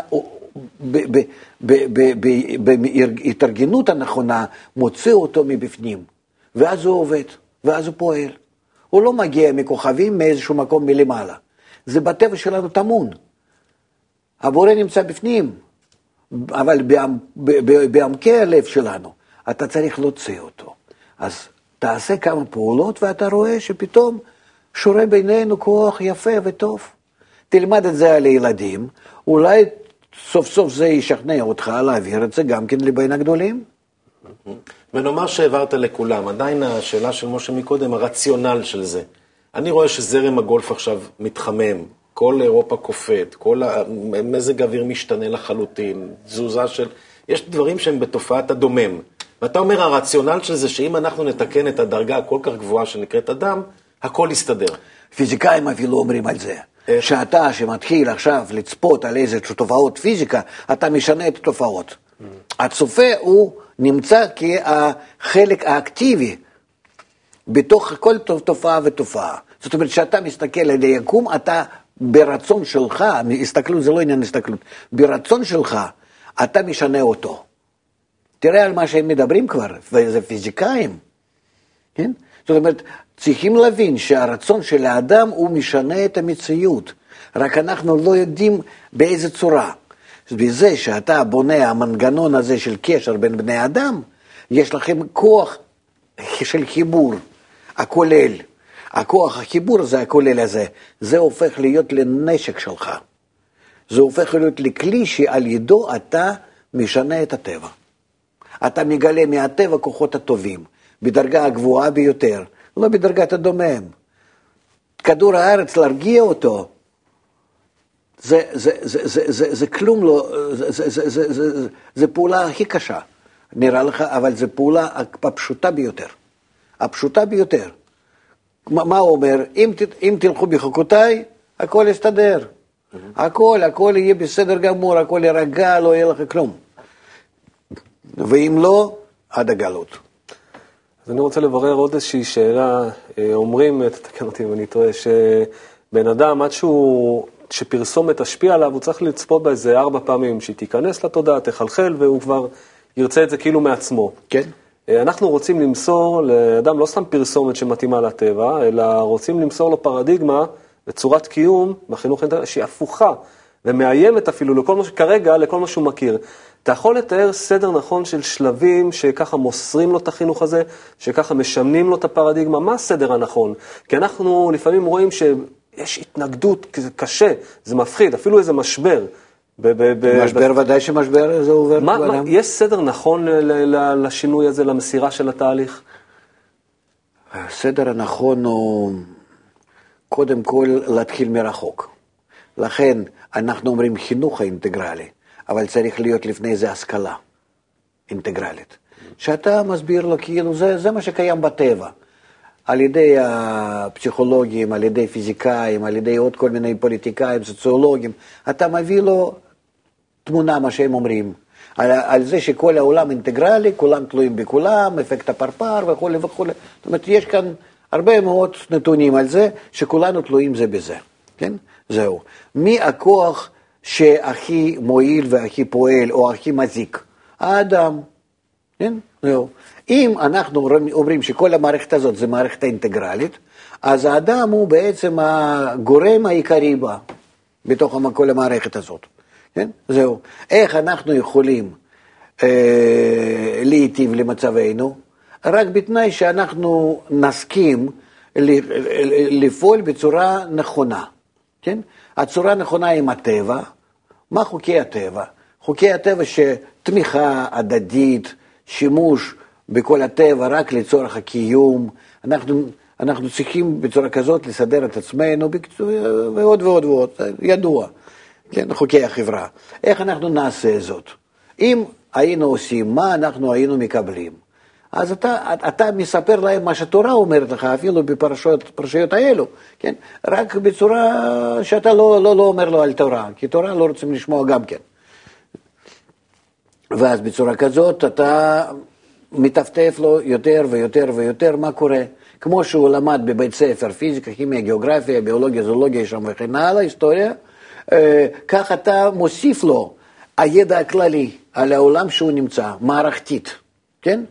בהתארגנות הנכונה מוצא אותו מבפנים, ואז הוא עובד, ואז הוא פועל. הוא לא מגיע מכוכבים מאיזשהו מקום מלמעלה. זה בטבע שלנו טמון. הבורא נמצא בפנים, אבל בעמקי הלב שלנו, אתה צריך להוציא אותו. אז תעשה כמה פעולות ואתה רואה שפתאום שורה בינינו כוח יפה וטוב. תלמד את זה על הילדים, אולי סוף סוף זה ישכנע אותך להעביר את זה גם כן לבין הגדולים. ונאמר שהעברת לכולם, עדיין השאלה של משה מקודם, הרציונל של זה. אני רואה שזרם הגולף עכשיו מתחמם, כל אירופה קופאת, כל מזג האוויר משתנה לחלוטין, תזוזה של... יש דברים שהם בתופעת הדומם. ואתה אומר, הרציונל של זה, שאם אנחנו נתקן את הדרגה הכל כך גבוהה שנקראת אדם, הכל יסתדר. פיזיקאים אפילו אומרים על זה. איך? שאתה שמתחיל עכשיו לצפות על איזה תופעות פיזיקה, אתה משנה את התופעות. Mm. הצופה הוא נמצא כחלק האקטיבי בתוך כל תופעה ותופעה. זאת אומרת, כשאתה מסתכל על היקום, אתה ברצון שלך, הסתכלות זה לא עניין הסתכלות, ברצון שלך, אתה משנה אותו. תראה על מה שהם מדברים כבר, וזה פיזיקאים, כן? זאת אומרת, צריכים להבין שהרצון של האדם הוא משנה את המציאות, רק אנחנו לא יודעים באיזה צורה. בזה שאתה בונה המנגנון הזה של קשר בין בני אדם, יש לכם כוח של חיבור, הכולל. הכוח החיבור הזה, הכולל הזה, זה הופך להיות לנשק שלך. זה הופך להיות לכלי שעל ידו אתה משנה את הטבע. אתה מגלה מהטבע כוחות הטובים, בדרגה הגבוהה ביותר, לא בדרגת הדומם. כדור הארץ, להרגיע אותו, זה, זה, זה, זה, זה, זה כלום לא, זה, זה, זה, זה, זה, זה פעולה הכי קשה, נראה לך, אבל זו פעולה הפשוטה ביותר. הפשוטה ביותר. מה, מה הוא אומר? אם, אם תלכו בחוקותיי, הכל יסתדר. Mm-hmm. הכל, הכל יהיה בסדר גמור, הכל יירגע, לא יהיה לך כלום. ואם לא, עד הגלות. אז אני רוצה לברר עוד איזושהי שאלה. אה, אומרים, תתקן אותי אם אני טועה, שבן אדם, עד שהוא, שפרסומת תשפיע עליו, הוא צריך לצפות בה איזה ארבע פעמים, שהיא תיכנס לתודעה, תחלחל, והוא כבר ירצה את זה כאילו מעצמו. כן. אה, אנחנו רוצים למסור לאדם לא סתם פרסומת שמתאימה לטבע, אלא רוצים למסור לו פרדיגמה וצורת קיום בחינוך שהיא הפוכה ומאיימת אפילו לכל מה שכרגע, לכל מה שהוא מכיר. אתה יכול לתאר סדר נכון של שלבים שככה מוסרים לו את החינוך הזה, שככה משמנים לו את הפרדיגמה? מה הסדר הנכון? כי אנחנו לפעמים רואים שיש התנגדות, זה קשה, זה מפחיד, אפילו איזה משבר. משבר ודאי שמשבר זה עובר. מה, מה, יש סדר נכון לשינוי הזה, למסירה של התהליך? הסדר הנכון הוא קודם כל להתחיל מרחוק. לכן אנחנו אומרים חינוך האינטגרלי. אבל צריך להיות לפני זה השכלה אינטגרלית. שאתה מסביר לו כאילו זה, זה מה שקיים בטבע. על ידי הפסיכולוגים, על ידי פיזיקאים, על ידי עוד כל מיני פוליטיקאים, סוציולוגים, אתה מביא לו תמונה, מה שהם אומרים. על, על זה שכל העולם אינטגרלי, כולם תלויים בכולם, אפקט הפרפר וכולי וכולי. זאת אומרת, יש כאן הרבה מאוד נתונים על זה, שכולנו תלויים זה בזה, כן? זהו. מי הכוח שהכי מועיל והכי פועל או הכי מזיק? האדם, כן? זהו. אם אנחנו אומרים שכל המערכת הזאת זה מערכת אינטגרלית, אז האדם הוא בעצם הגורם העיקרי בה, בתוך כל המערכת הזאת. כן? זהו. איך אנחנו יכולים אה, להיטיב למצבנו? רק בתנאי שאנחנו נסכים לפעול בצורה נכונה, כן? הצורה הנכונה עם הטבע, מה חוקי הטבע? חוקי הטבע שתמיכה הדדית, שימוש בכל הטבע רק לצורך הקיום, אנחנו, אנחנו צריכים בצורה כזאת לסדר את עצמנו ועוד ועוד ועוד, ידוע, כן, חוקי החברה. איך אנחנו נעשה זאת? אם היינו עושים, מה אנחנו היינו מקבלים? אז אתה, אתה מספר להם מה שהתורה אומרת לך, אפילו בפרשיות האלו, כן? רק בצורה שאתה לא, לא, לא אומר לו על תורה, כי תורה לא רוצים לשמוע גם כן. ואז בצורה כזאת אתה מטפטף לו יותר ויותר ויותר מה קורה. כמו שהוא למד בבית ספר פיזיקה, כימיה, גיאוגרפיה, ביולוגיה, זולוגיה שם וכן הלאה, היסטוריה, אה, כך אתה מוסיף לו הידע הכללי על העולם שהוא נמצא, מערכתית, כן?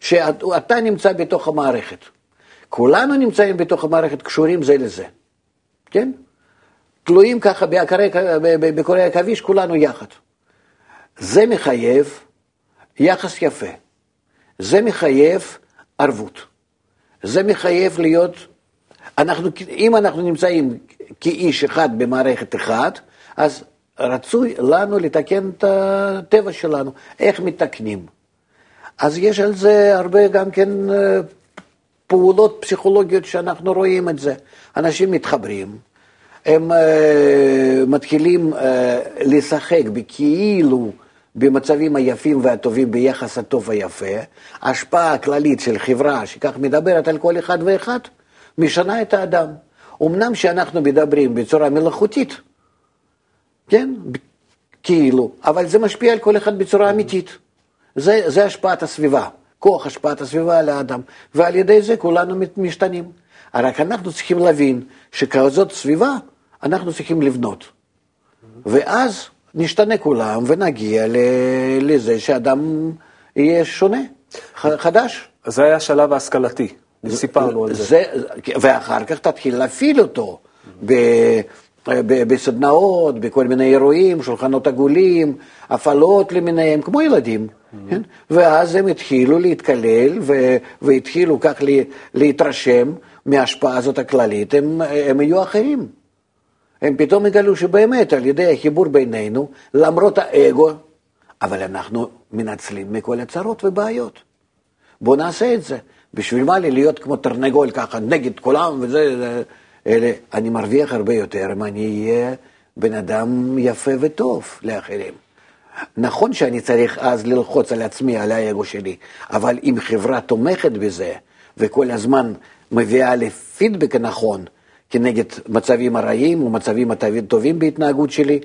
שאתה נמצא בתוך המערכת. כולנו נמצאים בתוך המערכת, קשורים זה לזה, כן? תלויים ככה בקורי עכביש, כולנו יחד. זה מחייב יחס יפה, זה מחייב ערבות, זה מחייב להיות, אנחנו, אם אנחנו נמצאים כאיש אחד במערכת אחת, אז רצוי לנו לתקן את הטבע שלנו. איך מתקנים? אז יש על זה הרבה גם כן אה, פעולות פסיכולוגיות שאנחנו רואים את זה. אנשים מתחברים, הם uh, מתחילים uh, לשחק בכאילו במצבים היפים והטובים ביחס הטוב היפה, השפעה הכללית של חברה שכך מדברת על כל אחד ואחד, משנה את האדם. אמנם שאנחנו מדברים בצורה מלאכותית, כן, כאילו, אבל זה משפיע על כל אחד בצורה אמיתית. זה, זה השפעת הסביבה, כוח השפעת הסביבה על האדם, ועל ידי זה כולנו משתנים. רק אנחנו צריכים להבין שכזאת סביבה אנחנו צריכים לבנות. ואז נשתנה כולם ונגיע לזה שאדם יהיה שונה, חדש. זה היה השלב ההשכלתי, סיפרנו על זה. זה. ואחר כך תתחיל להפעיל אותו. בסדנאות, בכל מיני אירועים, שולחנות עגולים, הפעלות למיניהם, כמו ילדים. Mm-hmm. כן? ואז הם התחילו להתקלל והתחילו כך להתרשם מההשפעה הזאת הכללית, הם, הם יהיו אחרים. הם פתאום יגלו שבאמת על ידי החיבור בינינו, למרות האגו, אבל אנחנו מנצלים מכל הצרות ובעיות. בואו נעשה את זה. בשביל מה לי להיות כמו תרנגול ככה נגד כולם וזה, זה, אלה, אני מרוויח הרבה יותר אם אני אהיה בן אדם יפה וטוב לאחרים. נכון שאני צריך אז ללחוץ על עצמי, על האגו שלי, אבל אם חברה תומכת בזה, וכל הזמן מביאה לי פידבק הנכון כנגד מצבים הרעים או מצבים הטובים בהתנהגות שלי,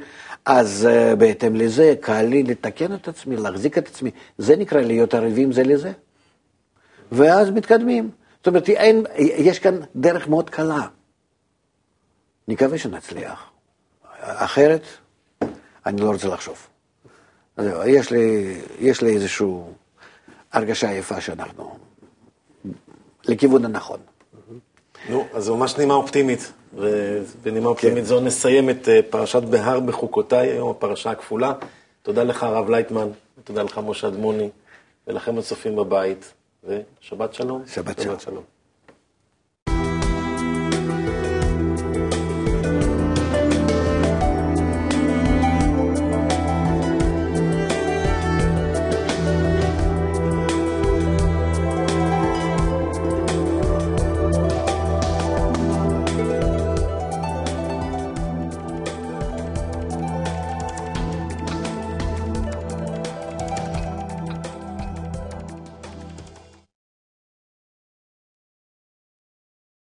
אז uh, בהתאם לזה קל לי לתקן את עצמי, להחזיק את עצמי. זה נקרא להיות ערבים זה לזה. ואז מתקדמים. זאת אומרת, אין, יש כאן דרך מאוד קלה. נקווה שנצליח. אחרת, אני לא רוצה לחשוב. יש לי, יש לי איזושהי הרגשה יפה שאנחנו לכיוון הנכון. נו, אז זו ממש נימה אופטימית, ובנימה אופטימית כן. זו נסיים את אה, פרשת בהר בחוקותיי, היום הפרשה הכפולה. תודה לך, הרב לייטמן, ותודה לך, משה אדמוני, ולכם הצופים בבית, ושבת שלום. שבת שלום. שבת שלום.